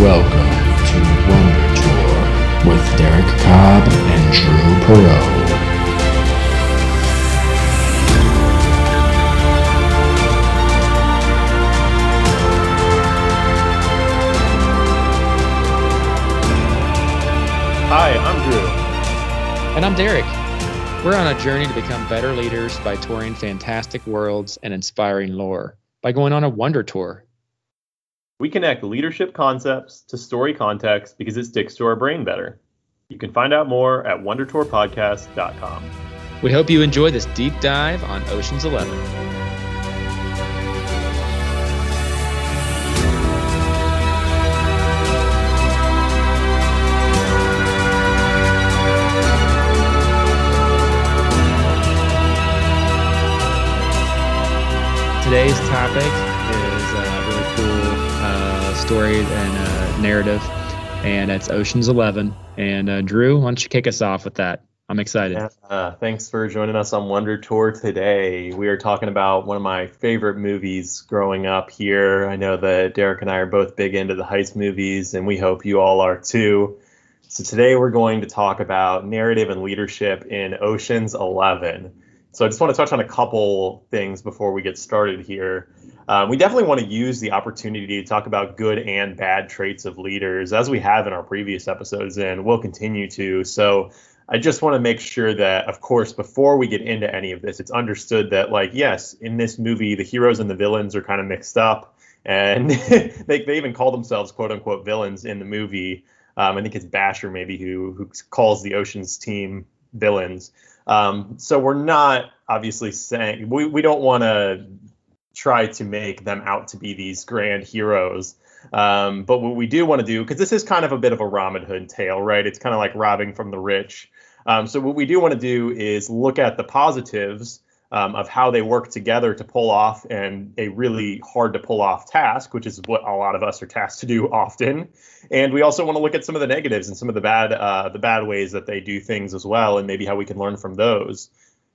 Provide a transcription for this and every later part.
Welcome to Wonder Tour with Derek Cobb and Drew Perot. Hi, I'm Drew. And I'm Derek. We're on a journey to become better leaders by touring fantastic worlds and inspiring lore by going on a wonder tour. We connect leadership concepts to story context because it sticks to our brain better. You can find out more at wondertourpodcast.com. We hope you enjoy this deep dive on Ocean's Eleven. Today's topic story and uh, narrative, and it's Ocean's Eleven. And uh, Drew, why don't you kick us off with that? I'm excited. Uh, thanks for joining us on Wonder Tour today. We are talking about one of my favorite movies growing up here. I know that Derek and I are both big into the heist movies, and we hope you all are too. So today we're going to talk about narrative and leadership in Ocean's Eleven. So I just want to touch on a couple things before we get started here. Um, we definitely want to use the opportunity to talk about good and bad traits of leaders, as we have in our previous episodes, and we'll continue to. So I just want to make sure that, of course, before we get into any of this, it's understood that, like, yes, in this movie, the heroes and the villains are kind of mixed up, and they, they even call themselves "quote unquote" villains in the movie. Um, I think it's Basher maybe who who calls the Ocean's team villains. Um, so we're not obviously saying we, we don't want to try to make them out to be these grand heroes. Um, but what we do want to do, because this is kind of a bit of a Robin Hood tale, right? It's kind of like robbing from the rich. Um, so what we do want to do is look at the positives um, of how they work together to pull off and a really hard to pull off task, which is what a lot of us are tasked to do often. And we also want to look at some of the negatives and some of the bad uh, the bad ways that they do things as well, and maybe how we can learn from those.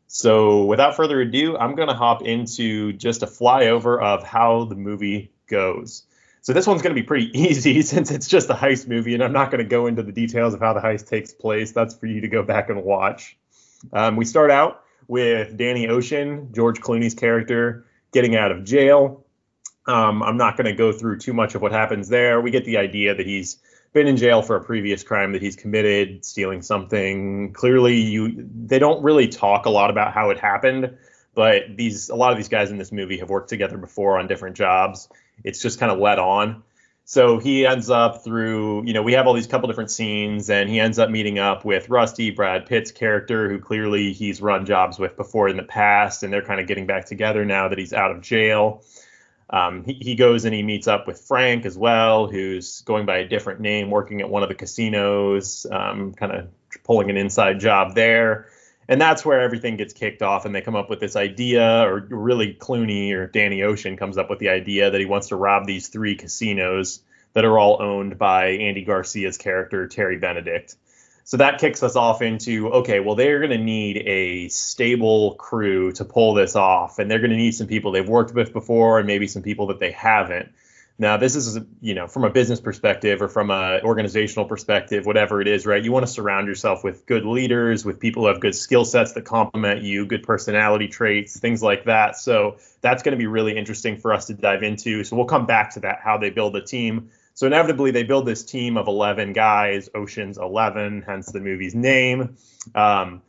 So without further ado, I'm going to hop into just a flyover of how the movie goes. So this one's going to be pretty easy since it's just a heist movie, and I'm not going to go into the details of how the heist takes place. That's for you to go back and watch. Um, we start out with Danny Ocean, George Clooney's character, getting out of jail. Um, I'm not going to go through too much of what happens there. We get the idea that he's been in jail for a previous crime that he's committed, stealing something. Clearly, you they don't really talk a lot about how it happened, but these a lot of these guys in this movie have worked together before on different jobs. It's just kind of let on so he ends up through you know we have all these couple different scenes and he ends up meeting up with rusty brad pitt's character who clearly he's run jobs with before in the past and they're kind of getting back together now that he's out of jail um, he, he goes and he meets up with frank as well who's going by a different name working at one of the casinos um, kind of pulling an inside job there. And that's where everything gets kicked off and they come up with this idea or really clooney or danny ocean comes up with the idea that he wants to rob these three casinos that are all owned by andy garcia's character terry benedict so that kicks us off into okay well they're going to need a stable crew to pull this off and they're going to need some people they've worked with before and maybe some people that they haven't now, this is, you know, from a business perspective or from a organizational perspective, whatever it is, right? You want to surround yourself with good leaders, with people who have good skill sets that complement you, good personality traits, things like that. So that's going to be really interesting for us to dive into. So we'll come back to that, how they build a team. So inevitably, they build this team of 11 guys, Ocean's 11, hence the movie's name. Um,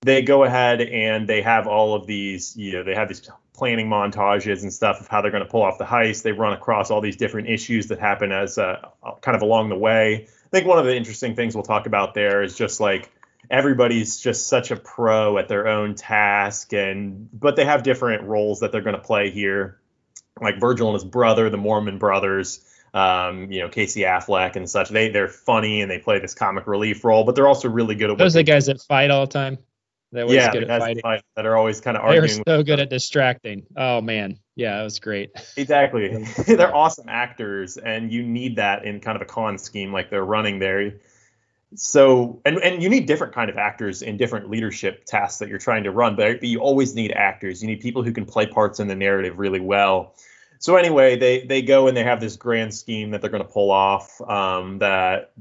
they go ahead and they have all of these, you know, they have these planning montages and stuff of how they're going to pull off the heist. They run across all these different issues that happen as uh, kind of along the way. I think one of the interesting things we'll talk about there is just like everybody's just such a pro at their own task, and but they have different roles that they're going to play here. Like Virgil and his brother, the Mormon brothers, um, you know Casey Affleck and such. They they're funny and they play this comic relief role, but they're also really good at. Those are the guys that fight all the time. That was yeah, good at fighting. Fight that are always kind of arguing. They're so good at distracting. Oh man, yeah, it was great. Exactly, they're awesome actors, and you need that in kind of a con scheme like they're running there. So, and and you need different kind of actors in different leadership tasks that you're trying to run, But but you always need actors. You need people who can play parts in the narrative really well. So anyway, they they go and they have this grand scheme that they're going to pull off. Um, that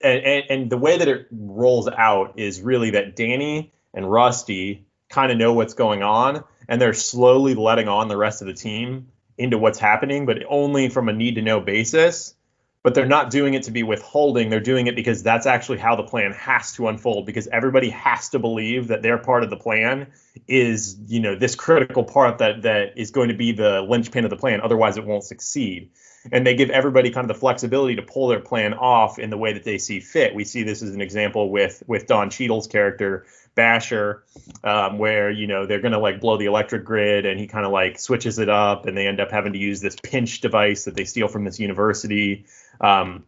and, and and the way that it rolls out is really that Danny and Rusty kind of know what's going on, and they're slowly letting on the rest of the team into what's happening, but only from a need to know basis but they're not doing it to be withholding. They're doing it because that's actually how the plan has to unfold because everybody has to believe that their part of the plan is, you know, this critical part that that is going to be the linchpin of the plan. Otherwise, it won't succeed. And they give everybody kind of the flexibility to pull their plan off in the way that they see fit. We see this as an example with with Don Cheadle's character Basher, um, where you know they're gonna like blow the electric grid, and he kind of like switches it up, and they end up having to use this pinch device that they steal from this university. Um,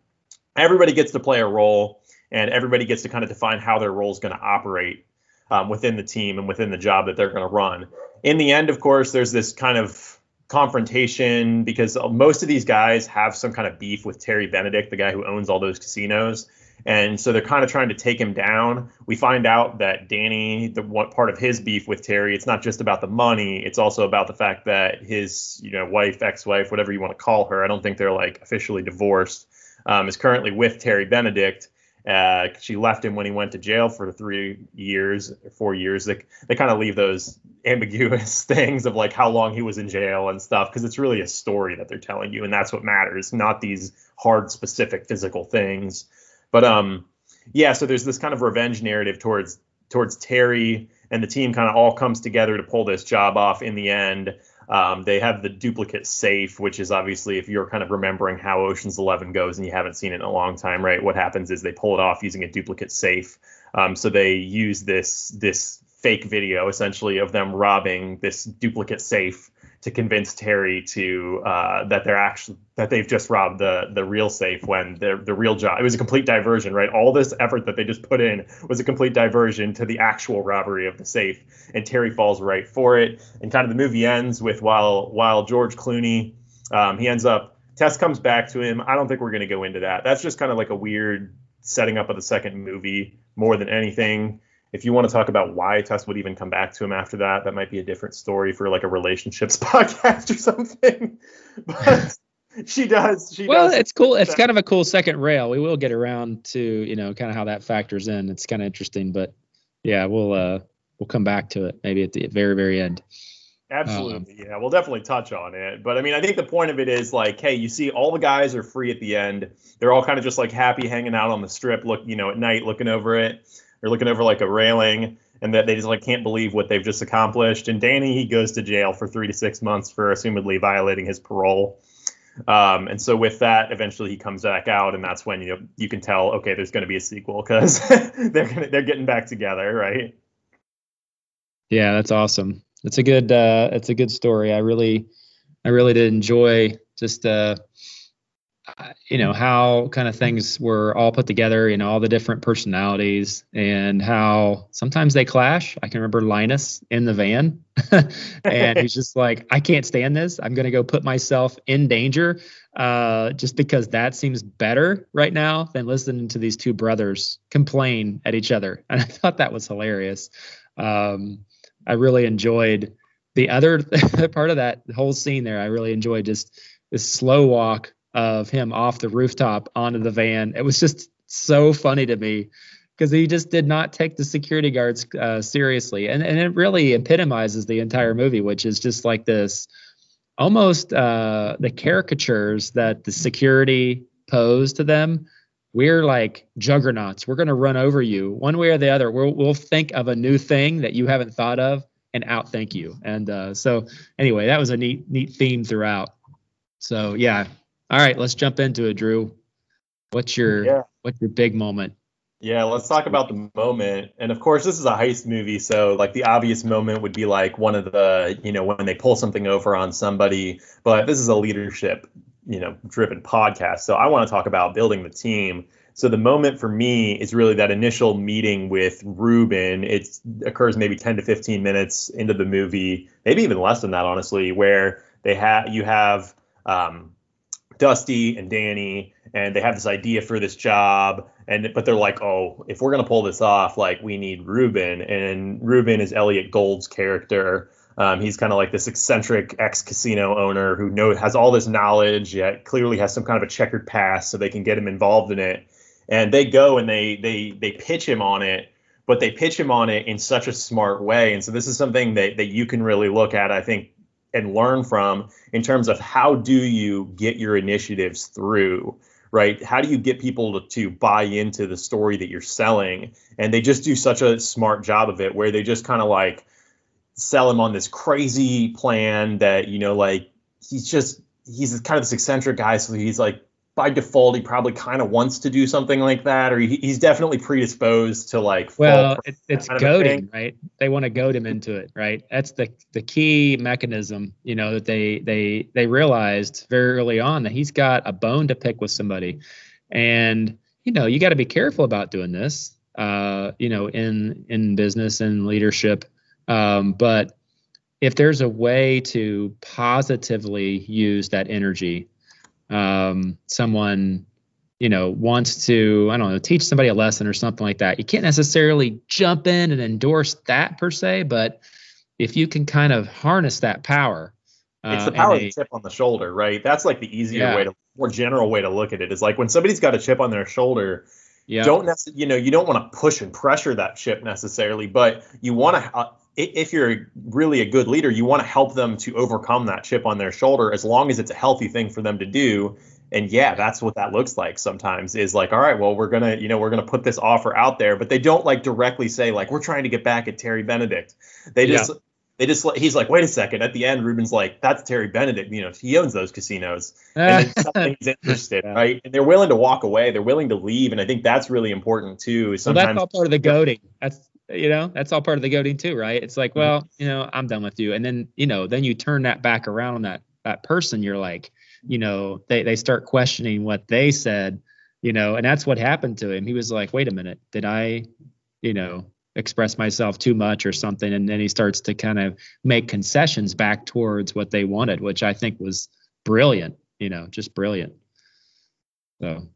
everybody gets to play a role, and everybody gets to kind of define how their role is going to operate um, within the team and within the job that they're going to run. In the end, of course, there's this kind of confrontation because most of these guys have some kind of beef with Terry Benedict, the guy who owns all those casinos. And so they're kind of trying to take him down. We find out that Danny, the what part of his beef with Terry, it's not just about the money. It's also about the fact that his, you know, wife, ex-wife, whatever you want to call her, I don't think they're like officially divorced, um, is currently with Terry Benedict. Uh, she left him when he went to jail for three years, four years. They, they kind of leave those ambiguous things of like how long he was in jail and stuff because it's really a story that they're telling you, and that's what matters, not these hard, specific physical things. But um, yeah, so there's this kind of revenge narrative towards towards Terry, and the team kind of all comes together to pull this job off in the end. Um, they have the duplicate safe, which is obviously if you're kind of remembering how Ocean's Eleven goes and you haven't seen it in a long time, right? What happens is they pull it off using a duplicate safe. Um, so they use this this fake video essentially of them robbing this duplicate safe to convince Terry to uh, that they're actually that they've just robbed the the real safe when the the real job it was a complete diversion right? All this effort that they just put in was a complete diversion to the actual robbery of the safe and Terry falls right for it. And kind of the movie ends with while while George Clooney um, he ends up Tess comes back to him. I don't think we're going to go into that. That's just kind of like a weird setting up of the second movie more than anything if you want to talk about why Tess would even come back to him after that, that might be a different story for like a relationships podcast or something. But she does. She well, does. it's cool. It's kind of a cool second rail. We will get around to you know kind of how that factors in. It's kind of interesting, but yeah, we'll uh we'll come back to it maybe at the very very end. Absolutely, um, yeah, we'll definitely touch on it. But I mean, I think the point of it is like, hey, you see, all the guys are free at the end. They're all kind of just like happy, hanging out on the strip, look, you know, at night, looking over it they're looking over like a railing and that they just like can't believe what they've just accomplished. And Danny he goes to jail for three to six months for assumedly violating his parole. Um, and so with that, eventually he comes back out, and that's when you know, you can tell okay, there's going to be a sequel because they're gonna, they're getting back together, right? Yeah, that's awesome. It's a good uh, it's a good story. I really I really did enjoy just uh, you know how kind of things were all put together you know all the different personalities and how sometimes they clash. I can remember linus in the van and he's just like i can't stand this. I'm going to go put myself in danger uh, just because that seems better right now than listening to these two brothers complain at each other. And i thought that was hilarious. Um, i really enjoyed the other part of that whole scene there. I really enjoyed just this slow walk of him off the rooftop onto the van. It was just so funny to me because he just did not take the security guards uh, seriously, and and it really epitomizes the entire movie, which is just like this almost uh, the caricatures that the security pose to them. We're like juggernauts. We're going to run over you one way or the other. We'll we'll think of a new thing that you haven't thought of and outthink you. And uh, so anyway, that was a neat neat theme throughout. So yeah, all right, let's jump into it, Drew. What's your yeah. what's your big moment? Yeah, let's talk about the moment. And of course, this is a heist movie, so like the obvious moment would be like one of the, you know, when they pull something over on somebody, but this is a leadership, you know, driven podcast. So I want to talk about building the team. So the moment for me is really that initial meeting with Ruben. It occurs maybe 10 to 15 minutes into the movie, maybe even less than that, honestly, where they have you have um, Rusty and Danny, and they have this idea for this job, and but they're like, oh, if we're gonna pull this off, like we need Ruben, and Ruben is Elliott Gould's character. Um, he's kind of like this eccentric ex casino owner who know has all this knowledge, yet clearly has some kind of a checkered past, so they can get him involved in it. And they go and they they they pitch him on it, but they pitch him on it in such a smart way. And so this is something that that you can really look at, I think, and learn from in terms of how do you get your initiatives through right? How do you get people to, to buy into the story that you're selling? And they just do such a smart job of it where they just kind of like sell him on this crazy plan that, you know, like he's just, he's kind of this eccentric guy. So he's like, by default, he probably kind of wants to do something like that, or he, he's definitely predisposed to like. Well, it, it's goading, right? They want to goad him into it, right? That's the the key mechanism, you know, that they they they realized very early on that he's got a bone to pick with somebody, and you know, you got to be careful about doing this, uh, you know, in in business and leadership, um, but if there's a way to positively use that energy um, someone you know wants to i don't know teach somebody a lesson or something like that you can't necessarily jump in and endorse that per se but if you can kind of harness that power it's the uh, power of the chip on the shoulder right that's like the easier yeah. way to more general way to look at it is like when somebody's got a chip on their shoulder yeah. don't necessarily you know you don't want to push and pressure that chip necessarily but you want to uh, if you're really a good leader, you want to help them to overcome that chip on their shoulder as long as it's a healthy thing for them to do. And yeah, that's what that looks like sometimes is like, all right, well, we're going to, you know, we're going to put this offer out there, but they don't like directly say like, we're trying to get back at Terry Benedict. They just, yeah. they just, he's like, wait a second. At the end, Ruben's like, that's Terry Benedict. You know, he owns those casinos and something's interested, yeah. right? And they're willing to walk away. They're willing to leave. And I think that's really important too. Sometimes well, that's all part of the goading. That's, you know that's all part of the goading too right? It's like well you know i'm done with you. And then you know then you turn that back around on that that person. You're like you know they they start questioning what they said you know and that's what happened to him. He was like wait a minute. Did i you know express myself too much or something? And then he starts to kind of make concessions back towards what they wanted which i think was brilliant you know just brilliant. So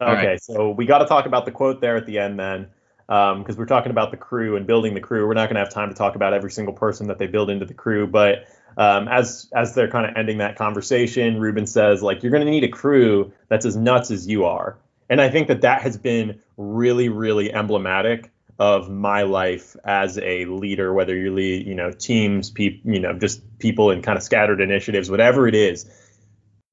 okay right. so we got to talk about the quote there at the end then because um, we're talking about the crew and building the crew. We're not going to have time to talk about every single person that they build into the crew, but um, as as they're kind of ending that conversation, Ruben says like you're going to need a crew that's as nuts as you are, and I think that that has been really really emblematic of my life as a leader, whether you lead you know teams, people you know just people in kind of scattered initiatives, whatever it is.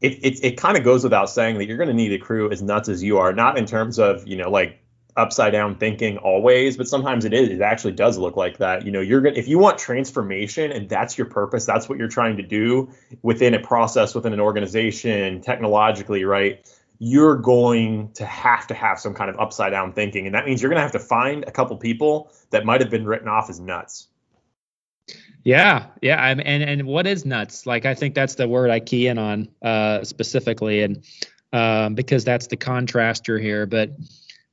It, it, it kind of goes without saying that you're going to need a crew as nuts as you are, not in terms of, you know, like upside down thinking always, but sometimes it is. It actually does look like that. You know, you're gonna if you want transformation and that's your purpose, that's what you're trying to do within a process, within an organization, technologically, right? You're going to have to have some kind of upside down thinking, and that means you're to have to find a couple people that might have been written off as nuts. Yeah, yeah, and and what is nuts? Like I think that's the word I key in on uh, specifically, and um, because that's the contraster here, but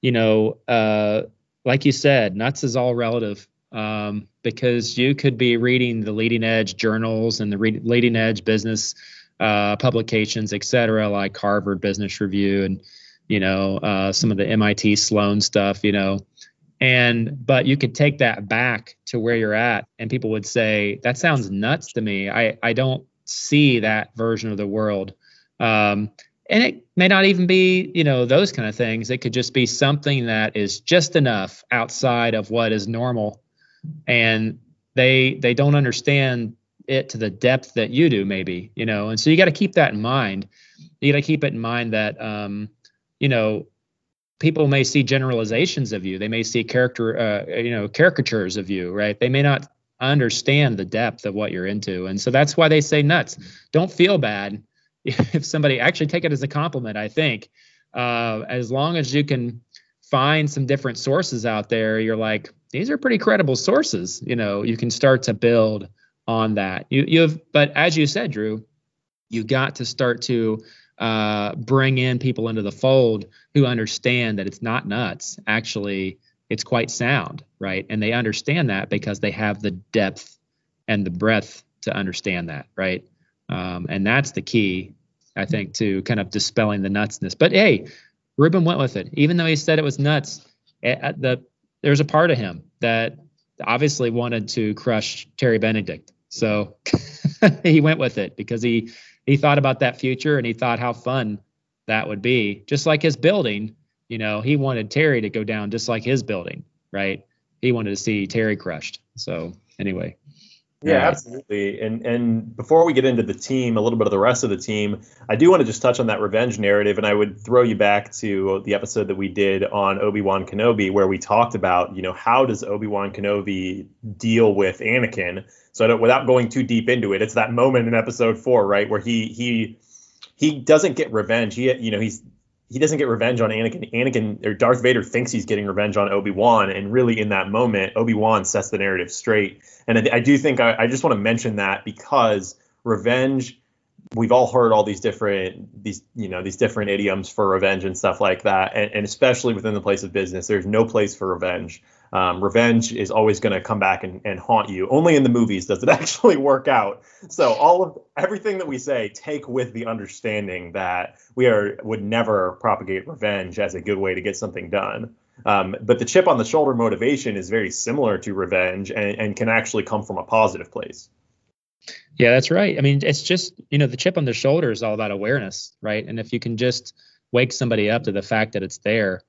you know, uh, like you said, nuts is all relative um, because you could be reading the leading edge journals and the re- leading edge business uh, publications, et cetera, like Harvard Business Review and, you know, uh, some of the MIT Sloan stuff, you know. And, but you could take that back to where you're at, and people would say, that sounds nuts to me. I, I don't see that version of the world. Um, and it may not even be you know those kind of things. It could just be something that is just enough outside of what is normal. And they they don't understand it to the depth that you do maybe you know? And so you got to keep that in mind. You got to keep it in mind that um you know people may see generalizations of you. They may see character uh, you know caricatures of you right? They may not understand the depth of what you're into. And so that's why they say nuts. Don't feel bad if somebody actually take it as a compliment, I think, uh, as long as you can find some different sources out there, you're like, these are pretty credible sources. You know, you can start to build on that. You you've, but as you said, Drew, you got to start to uh, bring in people into the fold who understand that it's not nuts. Actually, it's quite sound, right? And they understand that because they have the depth and the breadth to understand that, right? Um, and that's the key, I think, to kind of dispelling the nutsness. But hey, Ruben went with it, even though he said it was nuts. Eh, the there's a part of him that obviously wanted to crush Terry Benedict. So he went with it because he he thought about that future and he thought how fun that would be. Just like his building, you know, he wanted Terry to go down just like his building, right? He wanted to see Terry crushed. So anyway. Yeah, absolutely. And and before we get into the team, a little bit of the rest of the team, I do want to just touch on that revenge narrative, and I would throw you back to the episode that we did on Obi Wan Kenobi, where we talked about, you know, how does Obi Wan Kenobi deal with Anakin? So without going too deep into it, it's that moment in Episode Four, right, where he he he doesn't get revenge. He you know he's he doesn't get revenge on Anakin. Anakin or Darth Vader thinks he's getting revenge on Obi Wan, and really in that moment, Obi Wan sets the narrative straight. And I, I do think I, I just want to mention that because revenge, we've all heard all these different these you know these different idioms for revenge and stuff like that, and, and especially within the place of business, there's no place for revenge um, revenge is always going to come back and, and haunt you. Only in the movies does it actually work out. So all of everything that we say, take with the understanding that we are would never propagate revenge as a good way to get something done. Um, but the chip on the shoulder motivation is very similar to revenge and, and can actually come from a positive place. Yeah, that's right. I mean, it's just, you know, the chip on the shoulder is all about awareness, right? And if you can just wake somebody up to the fact that it's there,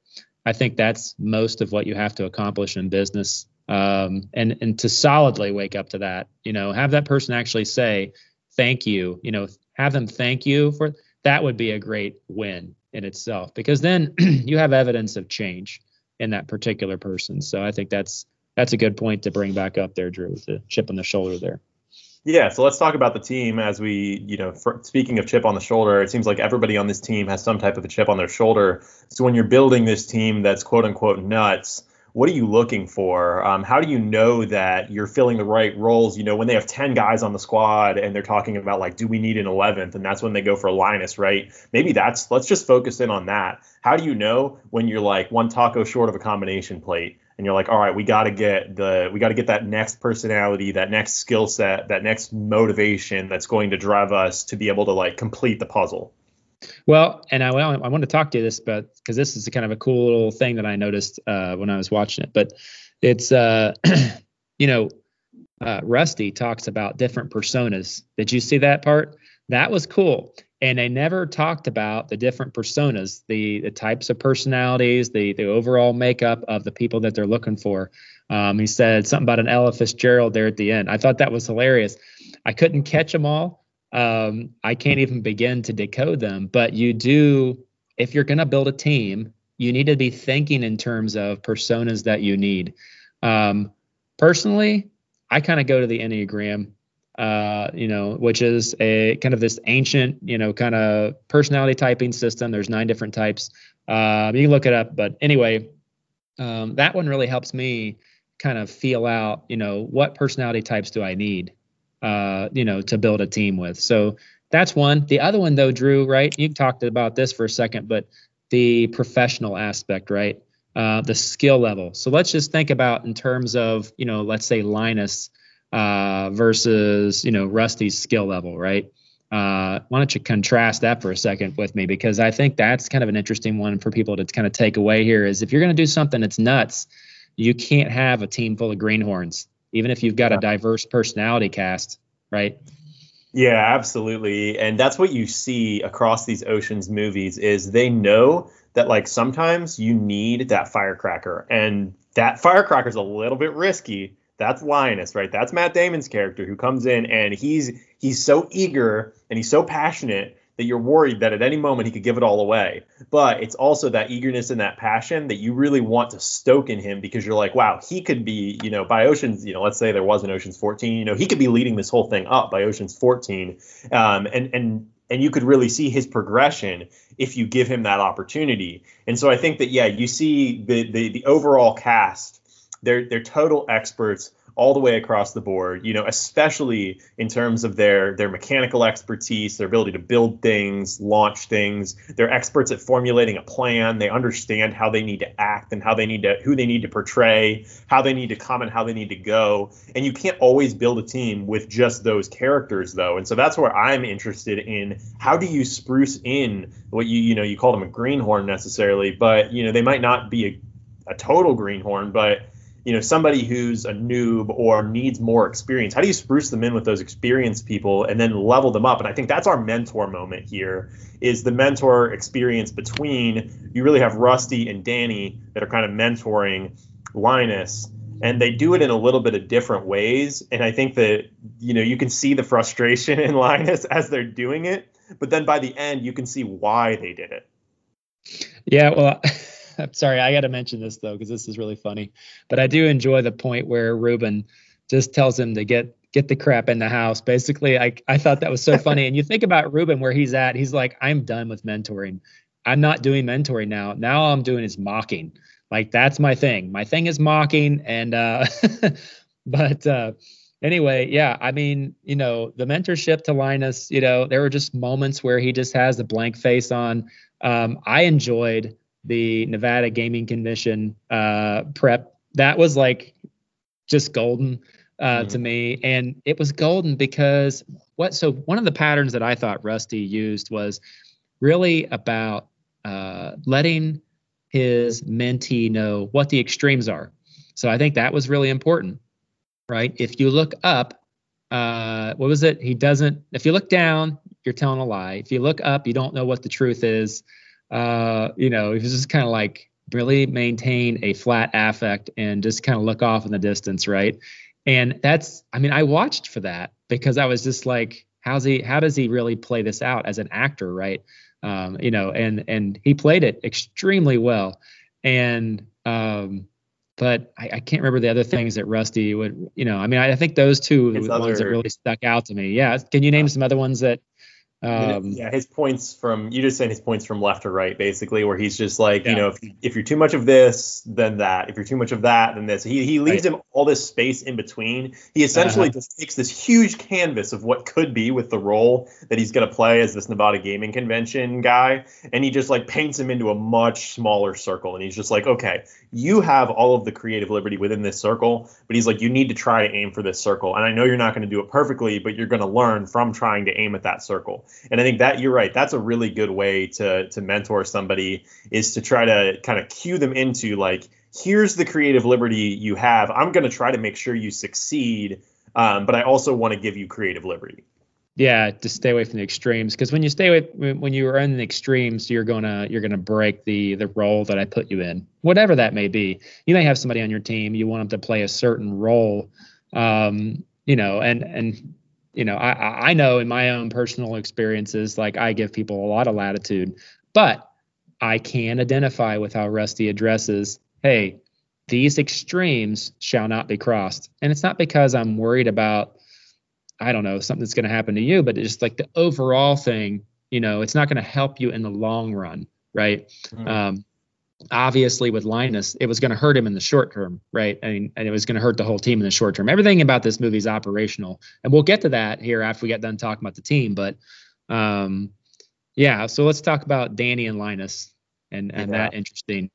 I think that's most of what you have to accomplish in business. Um, and and to solidly wake up to that, you know, have that person actually say thank you. You know, have them thank you for that would be a great win in itself because then you have evidence of change in that particular person. So I think that's that's a good point to bring back up there, Drew, with the chip on the shoulder there. Yeah, so let's talk about the team as we, you know, for, speaking of chip on the shoulder, it seems like everybody on this team has some type of a chip on their shoulder. So when you're building this team that's quote unquote nuts, what are you looking for? Um, how do you know that you're filling the right roles? You know, when they have 10 guys on the squad and they're talking about like, do we need an 11th? And that's when they go for Linus, right? Maybe that's, let's just focus in on that. How do you know when you're like one taco short of a combination plate? And you're like, all right, we got to get the we got to get that next personality, that next skill set, that next motivation that's going to drive us to be able to like complete the puzzle. Well, and I I want to talk to you this, but because this is kind of a cool little thing that I noticed uh, when I was watching it. But it's uh, you know, uh, Rusty talks about different personas. Did you see that part? That was cool and they never talked about the different personas, the the types of personalities, the the overall makeup of the people that they're looking for. Um, he said something about an Ella Fitzgerald there at the end. I thought that was hilarious. I couldn't catch them all. Um, I can't even begin to decode them. But you do, if you're going to build a team, you need to be thinking in terms of personas that you need. Um, personally, I kind of go to the Enneagram uh, you know, which is a kind of this ancient, you know, kind of personality typing system. There's nine different types. Uh, you can look it up, but anyway, um, that one really helps me kind of feel out, you know, what personality types do I need, uh, you know, to build a team with. So that's one. The other one, though, Drew, right? You talked about this for a second, but the professional aspect, right? Uh, the skill level. So let's just think about in terms of, you know, let's say Linus uh, versus you know Rusty's skill level, right? Uh, why don't you contrast that for a second with me because I think that's kind of an interesting one for people to kind of take away here is if you're going to do something that's nuts, you can't have a team full of greenhorns, even if you've got a diverse personality cast, right? Yeah, absolutely. And that's what you see across these oceans movies is they know that like sometimes you need that firecracker and that firecracker is a little bit risky that's Linus, right? That's Matt Damon's character who comes in and he's he's so eager and he's so passionate that you're worried that at any moment he could give it all away. But it's also that eagerness and that passion that you really want to stoke in him because you're like, wow, he could be, you know, by Oceans, you know, let's say there was an Oceans 14, you know, he could be leading this whole thing up by Oceans 14, um, and and and you could really see his progression if you give him that opportunity. And so I think that yeah, you see the the, the overall cast they're they're total experts all the way across the board you know especially in terms of their their mechanical expertise their ability to build things launch things. They're experts at formulating a plan. They understand how they need to act and how they need to who they need to portray how they need to come and how they need to go. And you can't always build a team with just those characters though. And so that's where i'm interested in how do you spruce in what you you know you call them a greenhorn necessarily but you know they might not be a, a total greenhorn but you know somebody who's a noob or needs more experience how do you spruce them in with those experienced people and then level them up? And i think that's our mentor moment here is the mentor experience between you really have rusty and danny that are kind of mentoring linus and they do it in a little bit of different ways. And i think that you know you can see the frustration in linus as they're doing it but then by the end you can see why they did it. Yeah well I'm sorry, I got to mention this though because this is really funny. But I do enjoy the point where Ruben just tells him to get get the crap in the house. Basically, I I thought that was so funny. and you think about Ruben where he's at. He's like, I'm done with mentoring. I'm not doing mentoring now. Now all I'm doing is mocking. Like that's my thing. My thing is mocking. And uh, but uh, anyway, yeah. I mean, you know, the mentorship to Linus. You know, there were just moments where he just has the blank face on. Um, I enjoyed the Nevada Gaming Commission uh, prep. That was like just golden uh, mm-hmm. to me, and it was golden because what? So one of the patterns that I thought Rusty used was really about uh, letting his mentee know what the extremes are. So I think that was really important, right? If you look up, uh, what was it? He doesn't. If you look down, you're telling a lie. If you look up, you don't know what the truth is uh, you know, if you just kind of like really maintain a flat affect and just kind of look off in the distance, right? And that's, I mean, I watched for that because I was just like, how's he, how does he really play this out as an actor, right? Um, you know, and and he played it extremely well. And um, but I, I, can't remember the other things that Rusty would, you know, I mean, I, I think those two ones other, that really stuck out to me. Yeah. Can you name uh, some other ones that um, yeah, his points from you just saying his points from left to right, basically, where he's just like, yeah. you know, if, if you're too much of this, then that. If you're too much of that, then this. He he leaves right. him all this space in between. He essentially uh-huh. just takes this huge canvas of what could be with the role that he's going to play as this Nevada Gaming Convention guy, and he just like paints him into a much smaller circle. And he's just like, okay, you have all of the creative liberty within this circle, but he's like, you need to try to aim for this circle. And I know you're not going to do it perfectly, but you're going to learn from trying to aim at that circle. And I think that you're right. That's a really good way to to mentor somebody is to try to kind of cue them into like, here's the creative liberty you have. I'm going to try to make sure you succeed, um, but I also want to give you creative liberty. Yeah, to stay away from the extremes because when you stay with when you are in the extremes, you're gonna you're gonna break the the role that I put you in, whatever that may be. You may have somebody on your team you want them to play a certain role, um, you know, and and you know, I, I know in my own personal experiences, like I give people a lot of latitude, but I can identify with how Rusty addresses, hey, these extremes shall not be crossed. And it's not because I'm worried about, I don't know, something that's going to happen to you, but it's just like the overall thing, you know, it's not going to help you in the long run, right? Mm-hmm. Um, obviously with Linus, it was going to hurt him in the short term, right? I mean, and it was going to hurt the whole team in the short term. Everything about this movie is operational, and we'll get to that here after we get done talking about the team. But um, yeah, so let's talk about Danny and Linus and and yeah. that interesting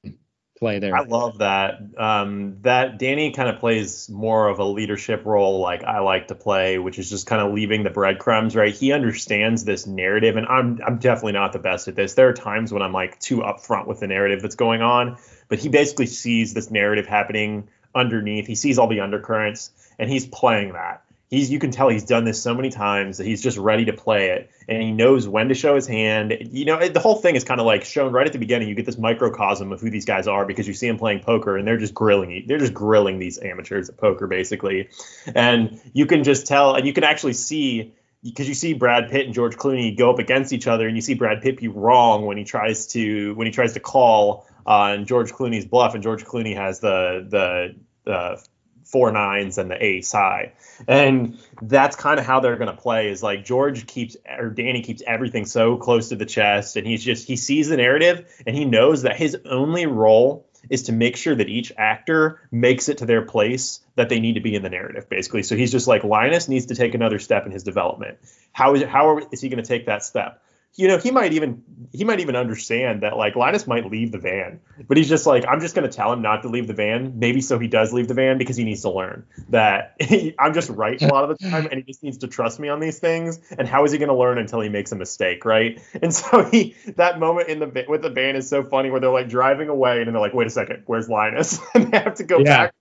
play there. I love that. Um, that Danny kind of plays more of a leadership role, like I like to play, which is just kind of leaving the breadcrumbs. Right? He understands this narrative, and I'm I'm definitely not the best at this. There are times when I'm like too upfront with the narrative that's going on, but he basically sees this narrative happening underneath. He sees all the undercurrents, and he's playing that he's you can tell he's done this so many times that he's just ready to play it and he knows when to show his hand. You know the whole thing is kind of like shown right at the beginning you get this microcosm of who these guys are because you see them playing poker and they're just grilling they're just grilling these amateurs at poker basically. And you can just tell and you can actually see because you see Brad Pitt and George Clooney go up against each other, and you see Brad Pitt be wrong when he tries to when he tries to call on George Clooney's bluff, and George Clooney has the the the four nines and the ace high. And that's kind of how they're going to play is like George keeps or Danny keeps everything so close to the chest and he's just he sees the narrative and he knows that his only role is to make sure that each actor makes it to their place that they need to be in the narrative basically. So he's just like Linus needs to take another step in his development. How is it, how is he going to take that step? You know, he might even he might even understand that like Linus might leave the van, but he's just like, I'm just gonna tell him not to leave the van, maybe so he does leave the van because he needs to learn that he, I'm just right a lot of the time, and he just needs to trust me on these things. And how is he gonna learn until he makes a mistake, right? And so he that moment in the with the van is so funny where they're like driving away and they're like, wait a second, where's Linus? and they have to go yeah. back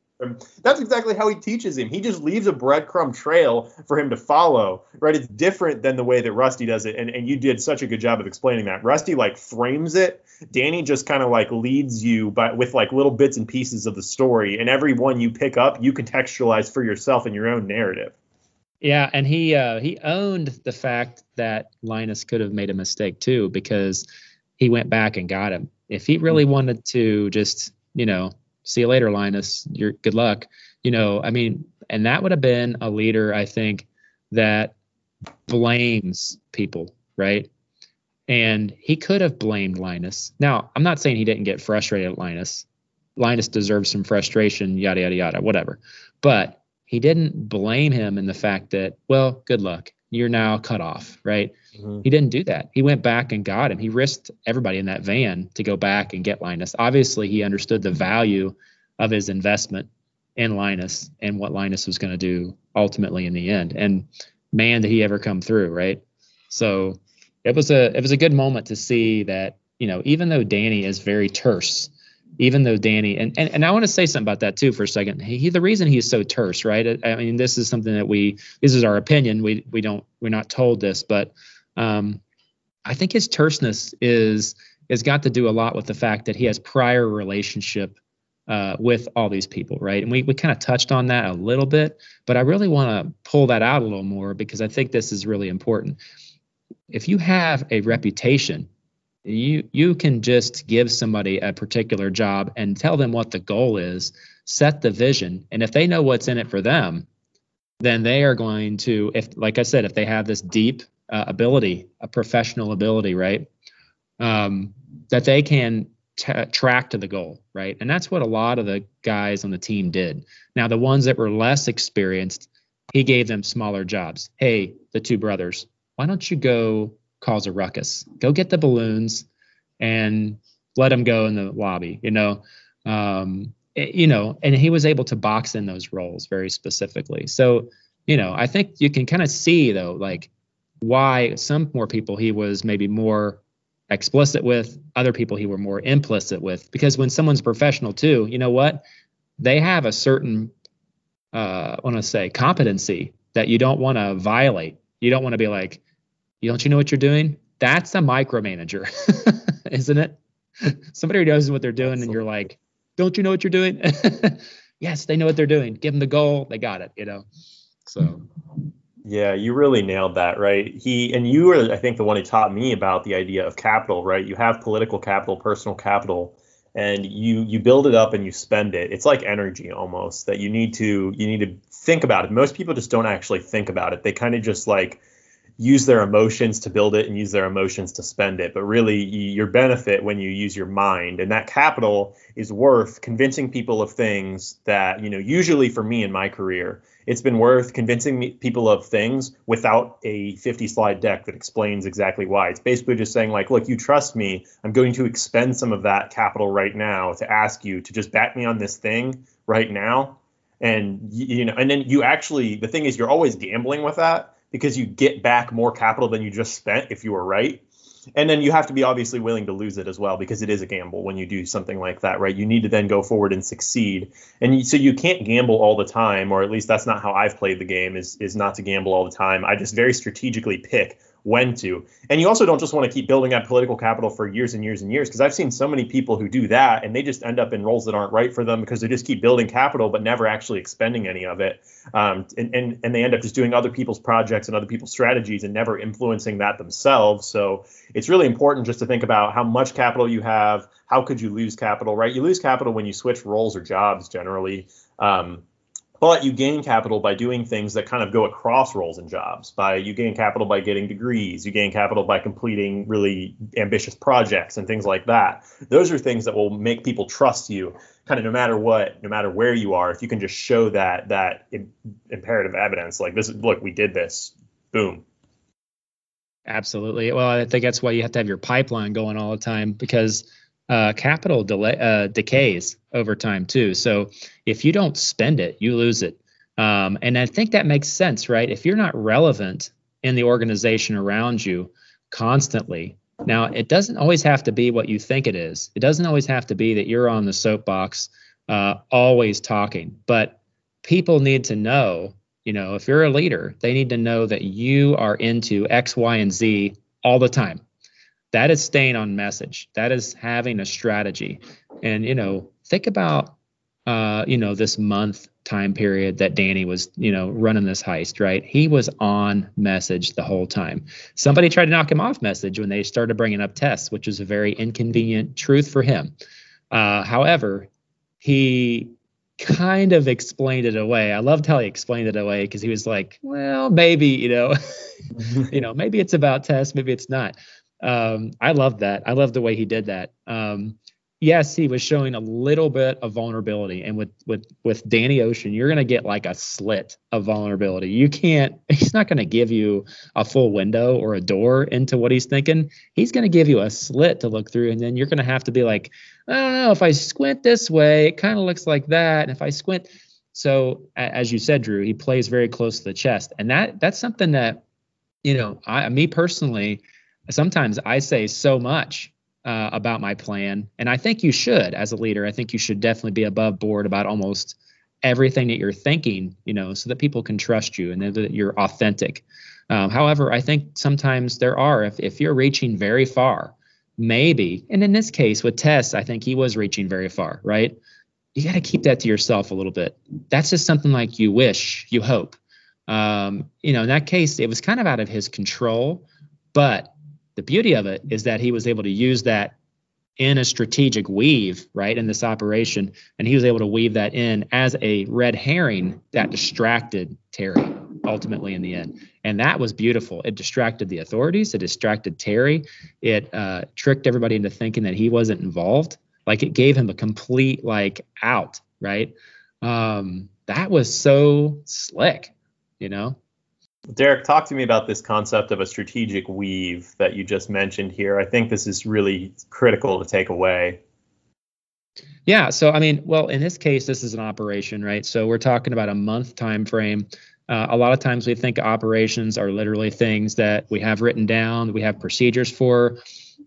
That's exactly how he teaches him. He just leaves a breadcrumb trail for him to follow, right? It's different than the way that Rusty does it. And, and you did such a good job of explaining that. Rusty like frames it. Danny just kind of like leads you by with like little bits and pieces of the story. And every one you pick up, you contextualize for yourself in your own narrative. Yeah, and he uh, he owned the fact that Linus could have made a mistake too because he went back and got him. If he really wanted to just, you know, see you later, Linus, you're good luck, you know, I mean, and that would have been a leader, I think, that blames people, right? And he could have blamed Linus. Now, I'm not saying he didn't get frustrated at Linus. Linus deserves some frustration, yada yada yada, whatever. But he didn't blame him in the fact that, well, good luck. You're now cut off, right? Mm-hmm. He didn't do that. He went back and got him. He risked everybody in that van to go back and get Linus. Obviously, he understood the value of his investment in Linus and what Linus was going to do ultimately in the end. And man, did he ever come through, right? So it was a it was a good moment to see that, you know, even though Danny is very terse even though Danny and, and, and I want to say something about that too for a second. He, he, the reason he's so terse, right? I, I, mean, this is something that we this is our opinion. We we don't we're not told this, but um, I think his terseness is has got to do a lot with the fact that he has prior relationship uh, with all these people, right? And we we kind of touched on that a little bit, but I really want to pull that out a little more because I think this is really important. If you have a reputation you you can just give somebody a particular job and tell them what the goal is set the vision and if they know what's in it for them then they are going to if like i said if they have this deep uh, ability a professional ability right um, that they can t- track to the goal right and that's what a lot of the guys on the team did. Now the ones that were less experienced he gave them smaller jobs. Hey the two brothers why don't you go cause a ruckus. Go get the balloons and let them go in the lobby. You know, um, it, you know, and he was able to box in those roles very specifically. So, you know, I think you can kind of see though, like why some more people he was maybe more explicit with, other people he were more implicit with. Because when someone's professional too, you know what, they have a certain, uh, I want to say competency that you don't want to violate. You don't want to be like, you don't you know what you're doing? That's a micromanager, isn't it? Somebody who knows what they're doing, Absolutely. and you're like, don't you know what you're doing? yes, they know what they're doing. Give them the goal, they got it. You know, so. Yeah, you really nailed that, right? He and you were, I think, the one who taught me about the idea of capital, right? You have political capital, personal capital, and you you build it up and you spend it. It's like energy almost that you need to you need to think about it. Most people just don't actually think about it. They kind of just like use their emotions to build it and use their emotions to spend it. But really, your benefit when you use your mind, and that capital is worth convincing people of things that, you know, usually for me in my career, it's been worth convincing me, people of things without a 50 slide deck that explains exactly why. It's basically just saying, like, look, you trust me. I'm going to expend some of that capital right now to ask you to just back me on this thing right now. And, you know, and then you actually, the thing is, you're always gambling with that because you get back more capital than you just spent if you were right. And then you have to be obviously willing to lose it as well because it is a gamble when you do something like that, right? You need to then go forward and succeed. And you, so you can't gamble all the time, or at least that's not how I've played the game is is not to gamble all the time. I just very strategically pick when to. And you also don't just want to keep building up political capital for years and years and years because I've seen so many people who do that and they just end up in roles that aren't right for them because they just keep building capital but never actually expending any of it. Um, and, and, and they end up just doing other people's projects and other people's strategies and never influencing that themselves. So it's really important just to think about how much capital you have. How could you lose capital, right? You lose capital when you switch roles or jobs generally. Um, but you gain capital by doing things that kind of go across roles and jobs. By you gain capital by getting degrees. You gain capital by completing really ambitious projects and things like that. Those are things that will make people trust you kind of no matter what no matter where you are. If you can just show that that imperative evidence like this look we did this. Boom. Absolutely. Well i think that's why you have to have your pipeline going all the time because uh, capital delay, uh, decays over time too. So if you don't spend it, you lose it. Um, and I think that makes sense, right? If you're not relevant in the organization around you constantly, now it doesn't always have to be what you think it is. It doesn't always have to be that you're on the soapbox uh, always talking. But people need to know, you know, if you're a leader, they need to know that you are into X, Y, and Z all the time. That is staying on message. That is having a strategy. And, you know, think about, uh, you know, this month time period that Danny was, you know, running this heist, right? He was on message the whole time. Somebody tried to knock him off message when they started bringing up Tess, which was a very inconvenient truth for him. Uh, however, he kind of explained it away. I loved how he explained it away because he was like, well, maybe, you know, you know, maybe it's about Tess, maybe it's not. Um, I love that. I love the way he did that. Um, yes, he was showing a little bit of vulnerability, and with with with Danny Ocean, you're to get like a slit of vulnerability. You can't. He's not to give you a full window or a door into what he's thinking. He's to give you a slit to look through, and then you're to have to be like, I don't know. If I squint this way, it kind of looks like that, and if I squint. So as you said, Drew, he plays very close to the chest, and that that's something that, you know, I me personally, sometimes I say so much uh, about my plan. And I think you should, as a leader, I think you should definitely be above board about almost everything that you're thinking, you know, so that people can trust you and that you're authentic. Um, however, I think sometimes there are, if, if you're reaching very far, maybe, and in this case with Tess, I think he was reaching very far, right? You got to keep that to yourself a little bit. That's just something like you wish, you hope. Um, you know, in that case, it was kind of out of his control, but the beauty of it is that he was able to use that in a strategic weave, right, in this operation, and he was able to weave that in as a red herring that distracted Terry ultimately in the end, and that was beautiful. It distracted the authorities, it distracted Terry, it uh, tricked everybody into thinking that he wasn't involved. Like it gave him a complete like out, right? Um, that was so slick, you know. Derek, talk to me about this concept of a strategic weave that you just mentioned here. I think this is really critical to take away. Yeah, so I mean, well, in this case, this is an operation, right? So we're talking about a month time frame. Uh, a lot of times we think operations are literally things that we have written down, we have procedures for.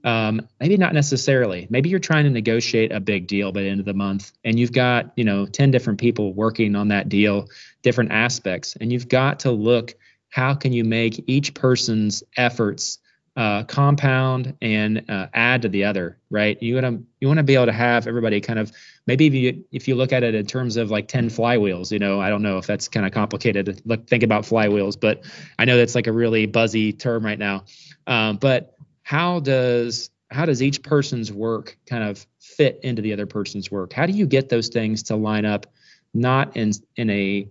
Um, maybe not necessarily. Maybe you're trying to negotiate a big deal by the end of the month, and you've got you know 10 different people working on that deal, different aspects, and you've got to look how can you make each person's efforts uh, compound and uh, add to the other, right? You want to you want to be able to have everybody kind of maybe if you if you look at it in terms of like ten flywheels, you know, I don't know if that's kind of complicated to look think about flywheels, but I know that's like a really buzzy term right now. Um, but how does how does each person's work kind of fit into the other person's work? How do you get those things to line up, not in in a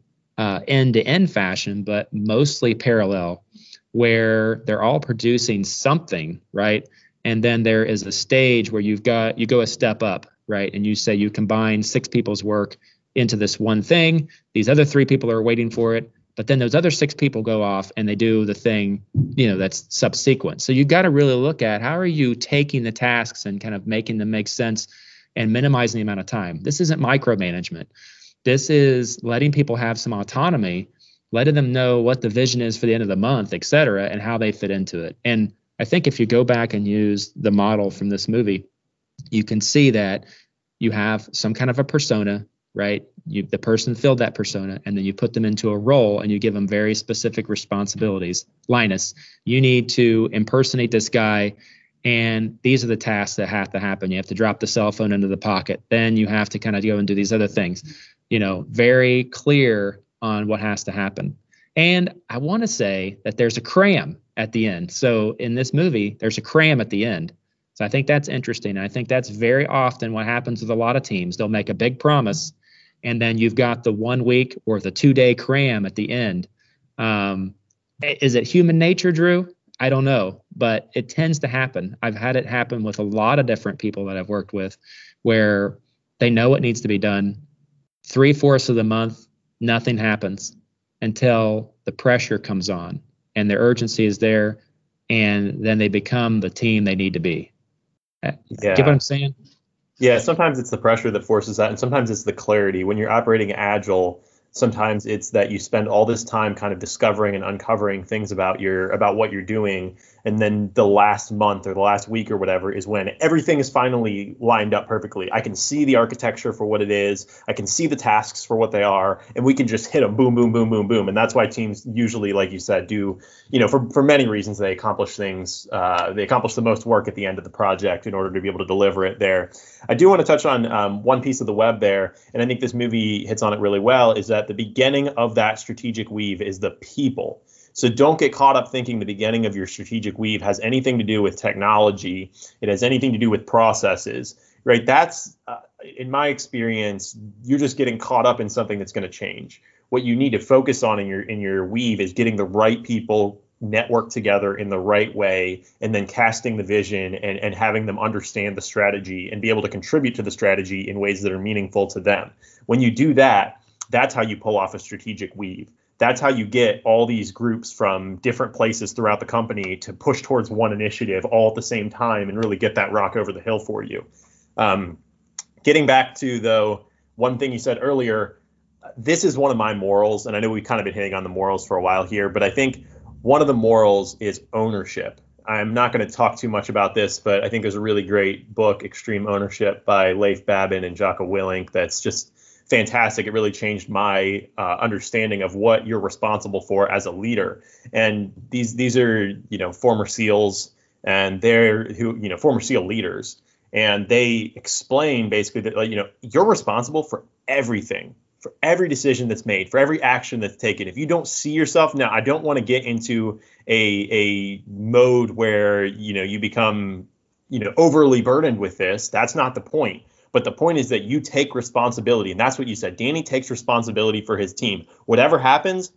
end to end fashion, but mostly parallel, where they're all producing something, right? And then there is a stage where you've got you go a step up, right? And you say you combine six people's work into this one thing. These other three people are waiting for it, but then those other six people go off and they do the thing, you know, that's subsequent. So you've got to really look at how are you taking the tasks and kind of making them make sense and minimizing the amount of time. This isn't micromanagement. This is letting people have some autonomy, letting them know what the vision is for the end of the month, et cetera, and how they fit into it. And I think if you go back and use the model from this movie, you can see that you have some kind of a persona, right? You, the person filled that persona, and then you put them into a role and you give them very specific responsibilities. Linus, you need to impersonate this guy and these are the tasks that have to happen you have to drop the cell phone into the pocket then you have to kind of go and do these other things you know, very clear on what has to happen. And I want to say that there's a cram at the end. So in this movie, there's a cram at the end. So I think that's interesting. I think that's very often what happens with a lot of teams. They'll make a big promise, and then you've got the one week or the two day cram at the end. Um, is it human nature, Drew? I don't know, but it tends to happen. I've had it happen with a lot of different people that I've worked with where they know what needs to be done three fourths of the month, nothing happens until the pressure comes on and the urgency is there, and then they become the team they need to be. Uh, yeah. Get what I'm saying? Yeah, sometimes it's the pressure that forces that, and sometimes it's the clarity. When you're operating agile, sometimes it's that you spend all this time kind of discovering and uncovering things about your about what you're doing and then the last month or the last week or whatever is when everything is finally lined up perfectly. I can see the architecture for what it is. I can see the tasks for what they are and we can just hit them boom boom boom boom boom. And that's why teams usually like you said do you know for, for many reasons they accomplish things uh, they accomplish the most work at the end of the project in order to be able to deliver it there. I do want to touch on um, one piece of the web there and i think this movie hits on it really well is that the beginning of that strategic weave is the people so don't get caught up thinking the beginning of your strategic weave has anything to do with technology. It has anything to do with processes, right? That's, uh, in my experience, you're just getting caught up in something that's going to change. What you need to focus on in your in your weave is getting the right people network together in the right way and then casting the vision and, and having them understand the strategy and be able to contribute to the strategy in ways that are meaningful to them. When you do that, that's how you pull off a strategic weave that's how you get all these groups from different places throughout the company to push towards one initiative all at the same time and really get that rock over the hill for you. Um, getting back to though one thing you said earlier, this is one of my morals, and I know we've kind of been hitting on the morals for a while here, but I think one of the morals is ownership. I'm not going to talk too much about this, but I think there's a really great book, Extreme Ownership, by Leif Babin and Jocko Willink, that's just fantastic. It really changed my uh, understanding of what you're responsible for as a leader. And these these are you know former SEALs and they're who you know former SEAL leaders, and they explain basically that like, you know you're responsible for everything. For every decision that's made, for every action that's taken, if you don't see yourself now, I don't want to get into a a mode where you know you become you know overly burdened with this. That's not the point but the point is that you take responsibility. And that's what you said. Danny takes responsibility for his team. Whatever happens,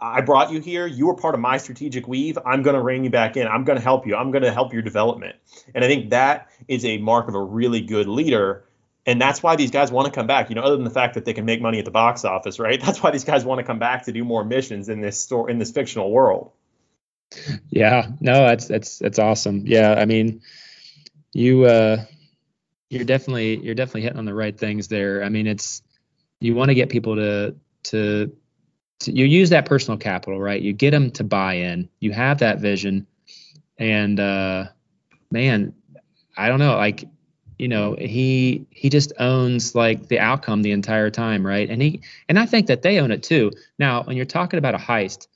I brought you here. You were part of my strategic weave. I'm going to rein you back in. I'm going to help you. I'm going to help your development. And I think that is a mark of a really good leader. And that's why these guys want to come back. You know, other than the fact that they can make money at the box office, right? That's why these guys want to come back to do more missions in this store in this fictional world. Yeah, no, that's that's that's awesome. Yeah, I mean, you uh you're definitely you're definitely hitting on the right things there. I mean, it's you want to get people to to to you use that personal capital, right? You get them to buy in. You have that vision, and uh, man, I don't know, like you know, he he just owns like the outcome the entire time, right? And he and I think that they own it too. Now, when you're talking about a heist,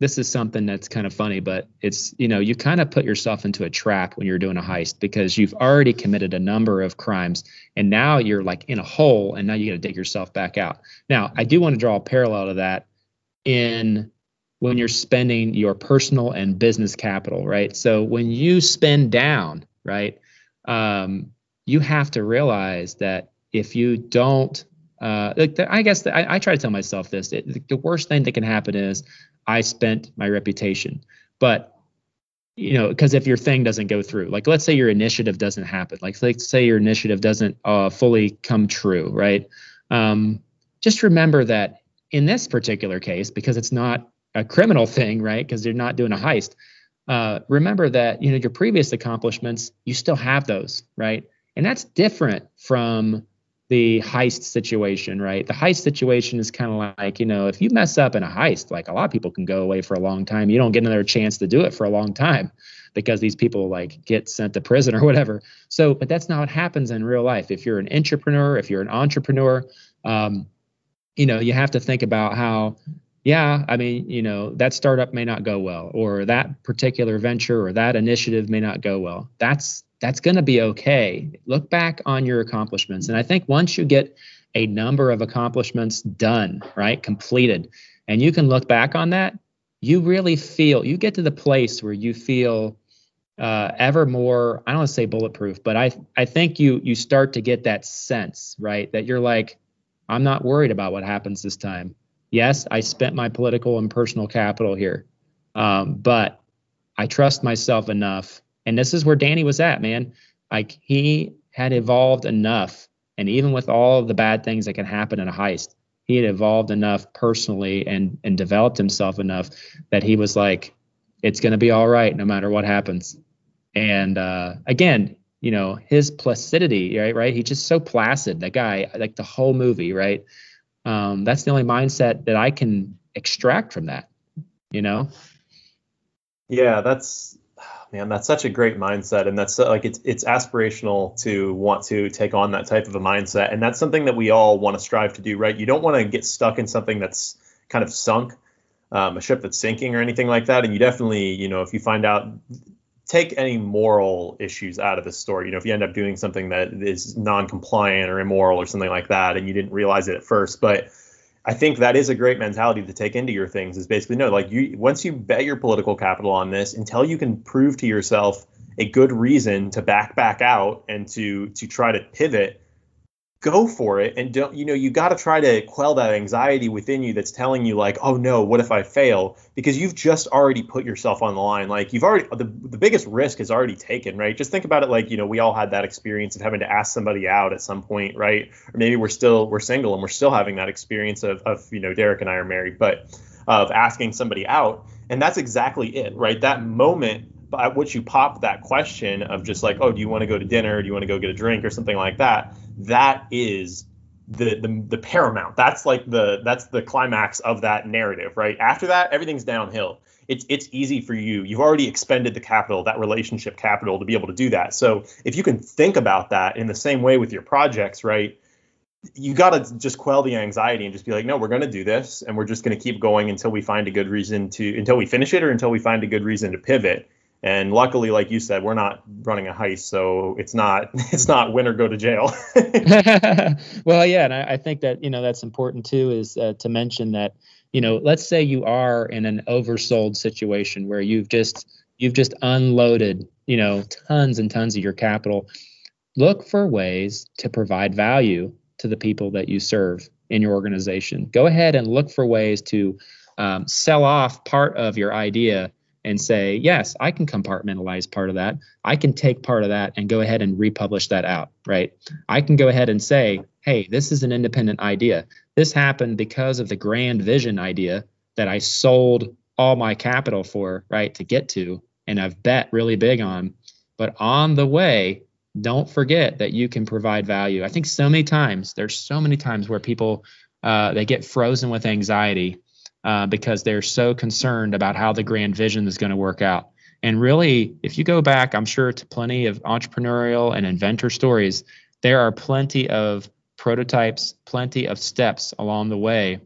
this is something that's kind of funny, but it's, you know, you kind of put yourself into a trap when you're doing a heist because you've already committed a number of crimes and now you're like in a hole and now you got to dig yourself back out. Now, I do want to draw a parallel to that in when you're spending your personal and business capital, right? So when you spend down, right, um, you have to realize that if you don't uh, like the, I guess the, I, I, try to tell myself this: it, the worst thing that can happen is I spent my reputation. But you know, because if your thing doesn't go through, like let's say your initiative doesn't happen, like let's say your initiative doesn't uh, fully come true, right? Um, just remember that in this particular case, because it's not a criminal thing, right? Because you're not doing a heist. Uh, remember that you know your previous accomplishments, you still have those, right? And that's different from the heist situation, right? The heist situation is kind of like, you know, if you mess up in a heist, like a lot of people can go away for a long time. You don't get another chance to do it for a long time because these people like get sent to prison or whatever. So, but that's not what happens in real life. If you're an entrepreneur, if you're an entrepreneur, um, you know, you have to think about how, yeah, I mean, you know, that startup may not go well, or that particular venture or that initiative may not go well. That's that's going to be okay. Look back on your accomplishments. And I think once you get a number of accomplishments done, right, completed, and you can look back on that, you really feel, you get to the place where you feel uh, ever more, I don't want to say bulletproof, but I, I think you, you start to get that sense, right, that you're like, I'm not worried about what happens this time. Yes, I spent my political and personal capital here, um, but I trust myself enough and this is where Danny was at, man. Like he had evolved enough, and even with all the bad things that can happen in a heist, he had evolved enough personally and and developed himself enough that he was like, it's to be all right no matter what happens. And uh, again, you know, his placidity, right? Right? He's just so placid. That guy, like the whole movie, right? um, that's the only mindset that I can extract from that. You know. Yeah, that's man, that's such a great mindset, and that's like it's it's aspirational to want to take on that type of a mindset, and that's something that we all want to strive to do, right? You don't want to get stuck in something that's kind of sunk, um, a ship that's sinking or anything like that, and you definitely, you know, if you find out take any moral issues out of the story. You know, if you end up doing something that is non-compliant or immoral or something like that, and you didn't realize it at first, but I think that is a great mentality to take into your things. Is basically no, like you once you bet your political capital on this, until you can prove to yourself a good reason to back back out and to to try to pivot go for it and don't you know you got to try to quell that anxiety within you that's telling you like oh no what if i fail? Because you've just already put yourself on the line. Like you've already the, the biggest risk is already taken right? Just think about it like you know we all had that experience of having to ask somebody out at some point right? Or maybe we're still we're single and we're still having that experience of, of you know derek and i are married but of asking somebody out and that's exactly it right? That moment at which you pop that question of just like oh do you want to go to dinner? Do you want to go get a drink? or something like that that is the, the the paramount. That's like the that's the climax of that narrative, right? After that, everything's downhill. It's it's easy for you. You've already expended the capital, that relationship capital, to be able to do that. So if you can think about that in the same way with your projects, right? You got to just quell the anxiety and just be like, no, we're going to do this, and we're just going to keep going until we find a good reason to until we finish it or until we find a good reason to pivot and luckily, like you said, we're not running a heist, so it's not it's not win or go to jail. well, yeah, and I, I, think that you know that's important too is uh, to mention that you know let's say you are in an oversold situation where you've just you've just unloaded you know tons and tons of your capital. Look for ways to provide value to the people that you serve in your organization. Go ahead and look for ways to um, sell off part of your idea and say, yes, I can compartmentalize part of that. I can take part of that and go ahead and republish that out, right? I can go ahead and say, hey, this is an independent idea. This happened because of the grand vision idea that I sold all my capital for, right, to get to, and I've bet really big on. But on the way, don't forget that you can provide value. I think so many times, there's so many times where people uh, they get frozen with anxiety uh, because they're so concerned about how the grand vision is going to work out. And really, if you go back, I'm sure to plenty of entrepreneurial and inventor stories, there are plenty of prototypes, plenty of steps along the way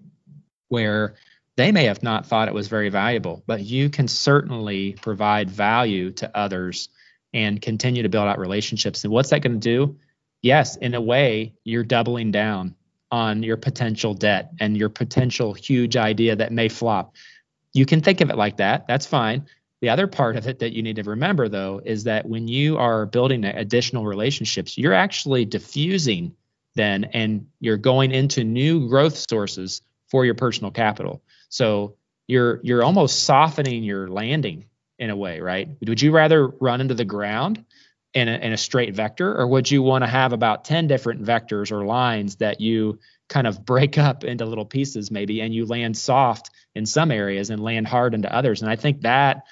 where they may have not thought it was very valuable, but you can certainly provide value to others and continue to build out relationships. And what's that going to do? Yes, in a way, you're doubling down on your potential debt and your potential huge idea that may flop. You can think of it like that. That's fine. The other part of it that you need to remember, though, is that when you are building additional relationships, you're actually diffusing then and you're going into new growth sources for your personal capital. So you're you're almost softening your landing in a way, right? Would you rather run into the ground in a, in a straight vector, or would you want to have about 10 different vectors or lines that you kind of break up into little pieces maybe and you land soft in some areas and land hard into others? And i think that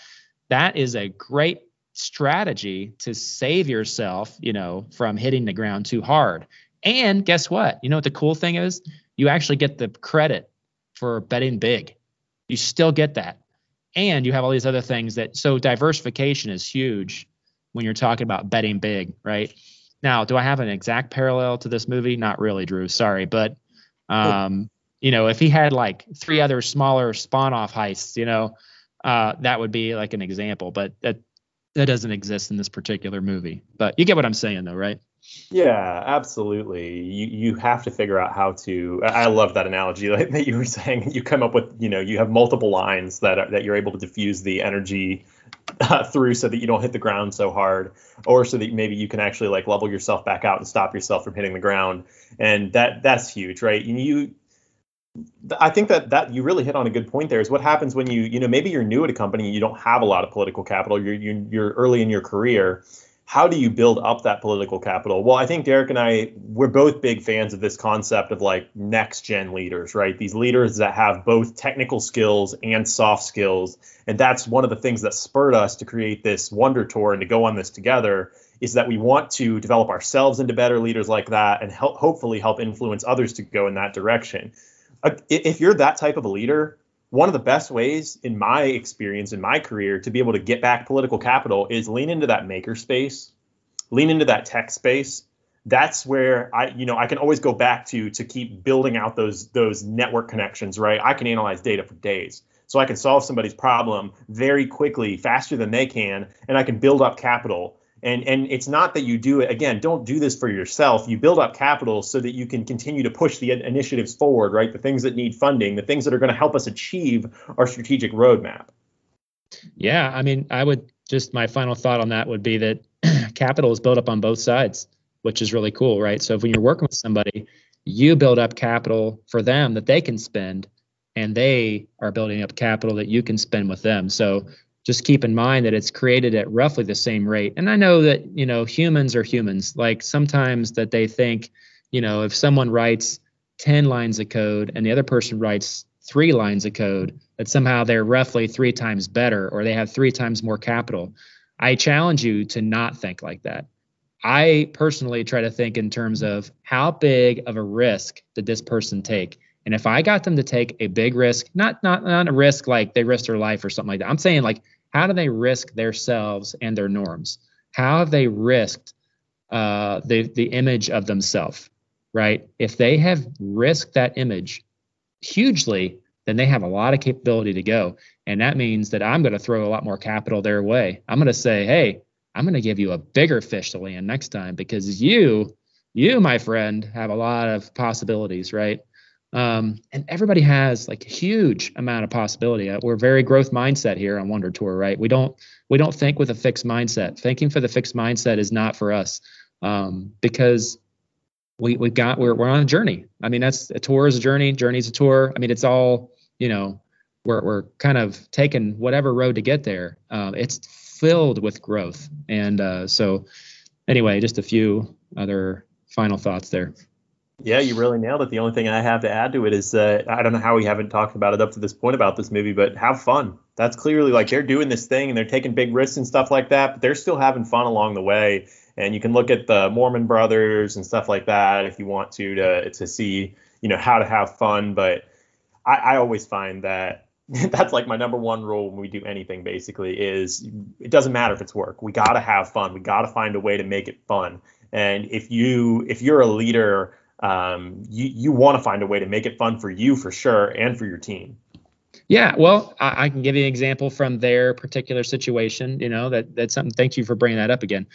that is a great strategy to save yourself you know from hitting the ground too hard. And guess what? You know what the cool thing is? You actually get the credit for betting big. You still get that. And you have all these other things that so diversification is huge when you're talking about betting big, right? Now, do I have an exact parallel to this movie? Not really, Drew. Sorry, but um, you know, if he had like three other smaller spawn-off heists, you know, uh, that would be like an example. But that that doesn't exist in this particular movie. But you get what I'm saying, though, right? Yeah, absolutely. You you have to figure out how to. I love that analogy that you were saying. You come up with, you know, you have multiple lines that are, that you're able to diffuse the energy uh, through so that you don't hit the ground so hard, or so that maybe you can actually like level yourself back out and stop yourself from hitting the ground. And that that's huge, right? And you I think that that you really hit on a good point there. Is what happens when you you know maybe you're new at a company, and you don't have a lot of political capital, you're you're, you're early in your career how do you build up that political capital? Well, I think Derek and I, we're both big fans of this concept of like next gen leaders, right? These leaders that have both technical skills and soft skills. And that's one of the things that spurred us to create this Wonder Tour and to go on this together is that we want to develop ourselves into better leaders like that and help hopefully help influence others to go in that direction. If you're that type of a leader, one of the best ways, in my experience, in my career, to be able to get back political capital is lean into that maker space, lean into that tech space. That's where I, you know, I can always go back to to keep building out those those network connections. Right, I can analyze data for days, so I can solve somebody's problem very quickly, faster than they can, and I can build up capital and and it's not that you do it again don't do this for yourself. You build up capital so that you can continue to push the initiatives forward right? The things that need funding the things that are going to help us achieve our strategic roadmap. Yeah i mean i would just my final thought on that would be that capital is built up on both sides which is really cool right? So if when you're working with somebody you build up capital for them that they can spend and they are building up capital that you can spend with them. So just keep in mind that it's created at roughly the same rate. And I know that, you know, humans are humans. Like sometimes that they think, you know, if someone writes 10 lines of code and the other person writes three lines of code, that somehow they're roughly three times better or they have three times more capital. I challenge you to not think like that. I personally try to think in terms of how big of a risk did this person take? And if I got them to take a big risk, not not not a risk like they risk their life or something like that. I'm saying like how do they risk themselves and their norms? How have they risked uh, the the image of themselves? Right? If they have risked that image hugely, then they have a lot of capability to go, and that means that I'm going to throw a lot more capital their way. I'm going to say, hey, I'm going to give you a bigger fish to land next time because you, you, my friend, have a lot of possibilities, right? Um, and everybody has like a huge amount of possibility. Uh, we're very growth mindset here on Wonder Tour, right? We don't we don't think with a fixed mindset. Thinking for the fixed mindset is not for us um, because we we got we're we're on a journey. I mean, that's a tour is a journey. Journey is a tour. I mean, it's all you know. We're we're kind of taking whatever road to get there. Um, it's filled with growth, and uh, so anyway, just a few other final thoughts there. Yeah, you really nailed it. The only thing I have to add to it is uh, I don't know how we haven't talked about it up to this point about this movie, but have fun. That's clearly like they're doing this thing and they're taking big risks and stuff like that, but they're still having fun along the way. And you can look at the Mormon Brothers and stuff like that if you want to to to see you know how to have fun. But I, I always find that that's like my number one rule when we do anything basically is it doesn't matter if it's work. We got to have fun. We got to find a way to make it fun. And if you if you're a leader um, you you want to find a way to make it fun for you for sure and for your team. Yeah, well, I, I, can give you an example from their particular situation. You know that that's something. Thank you for bringing that up again.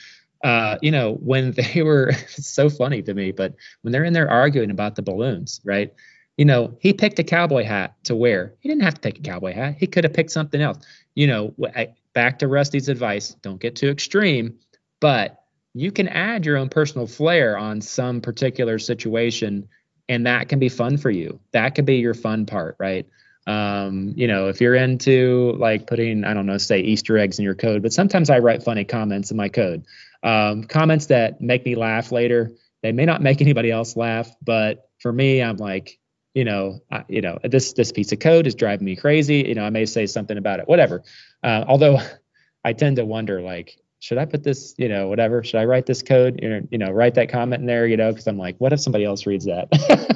Uh, you know when they were it's so funny to me, but when they're in there arguing about the balloons, right? You know, he picked a cowboy hat to wear. He didn't have to pick a cowboy hat. He could have picked something else. You know, I, back to Rusty's advice: don't get too extreme, but you can add your own personal flair on some particular situation and that can be fun for you. That could be your fun part right? Um, you know if you're into like putting i don't know say easter eggs in your code but sometimes i write funny comments in my code. Um, comments that make me laugh later they may not make anybody else laugh but for me i'm like you know I, you know this this piece of code is driving me crazy you know i may say something about it whatever. Uh, although i tend to wonder like should I put this, you know, whatever? Should I write this code? You know, you know write that comment in there, you know, because I'm like, what if somebody else reads that?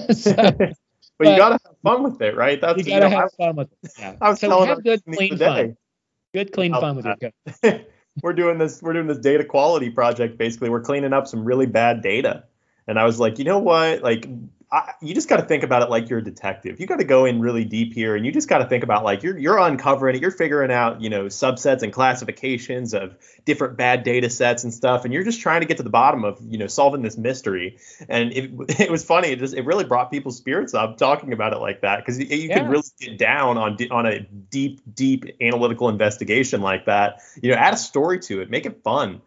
so, but, but, you gotta have fun with it, right? That's you gotta you know, have I, fun with it. Yeah. I was so telling have good clean fun. Good clean fun with your code. we're doing this. We're doing this data quality project. Basically, we're cleaning up some really bad data, and I was like, you know what? Like, I, you just got to think about it like you're a detective. You got to go in really deep here, and you just got to think about like you're you're uncovering it. You're figuring out you know subsets and classifications of different bad data sets and stuff, and you're just trying to get to the bottom of you know solving this mystery. And it, it was funny. It just it really brought people's spirits up talking about it like that because you, you yeah. can really get down on on a deep deep analytical investigation like that. You know, add a story to it, make it fun.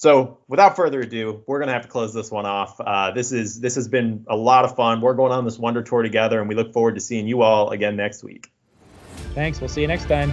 So without further ado, we're gonna have to close this one off. Uh, this is this has been a lot of fun. We're going on this wonder tour together, and we look forward to seeing you all again next week. Thanks. We'll see you next time.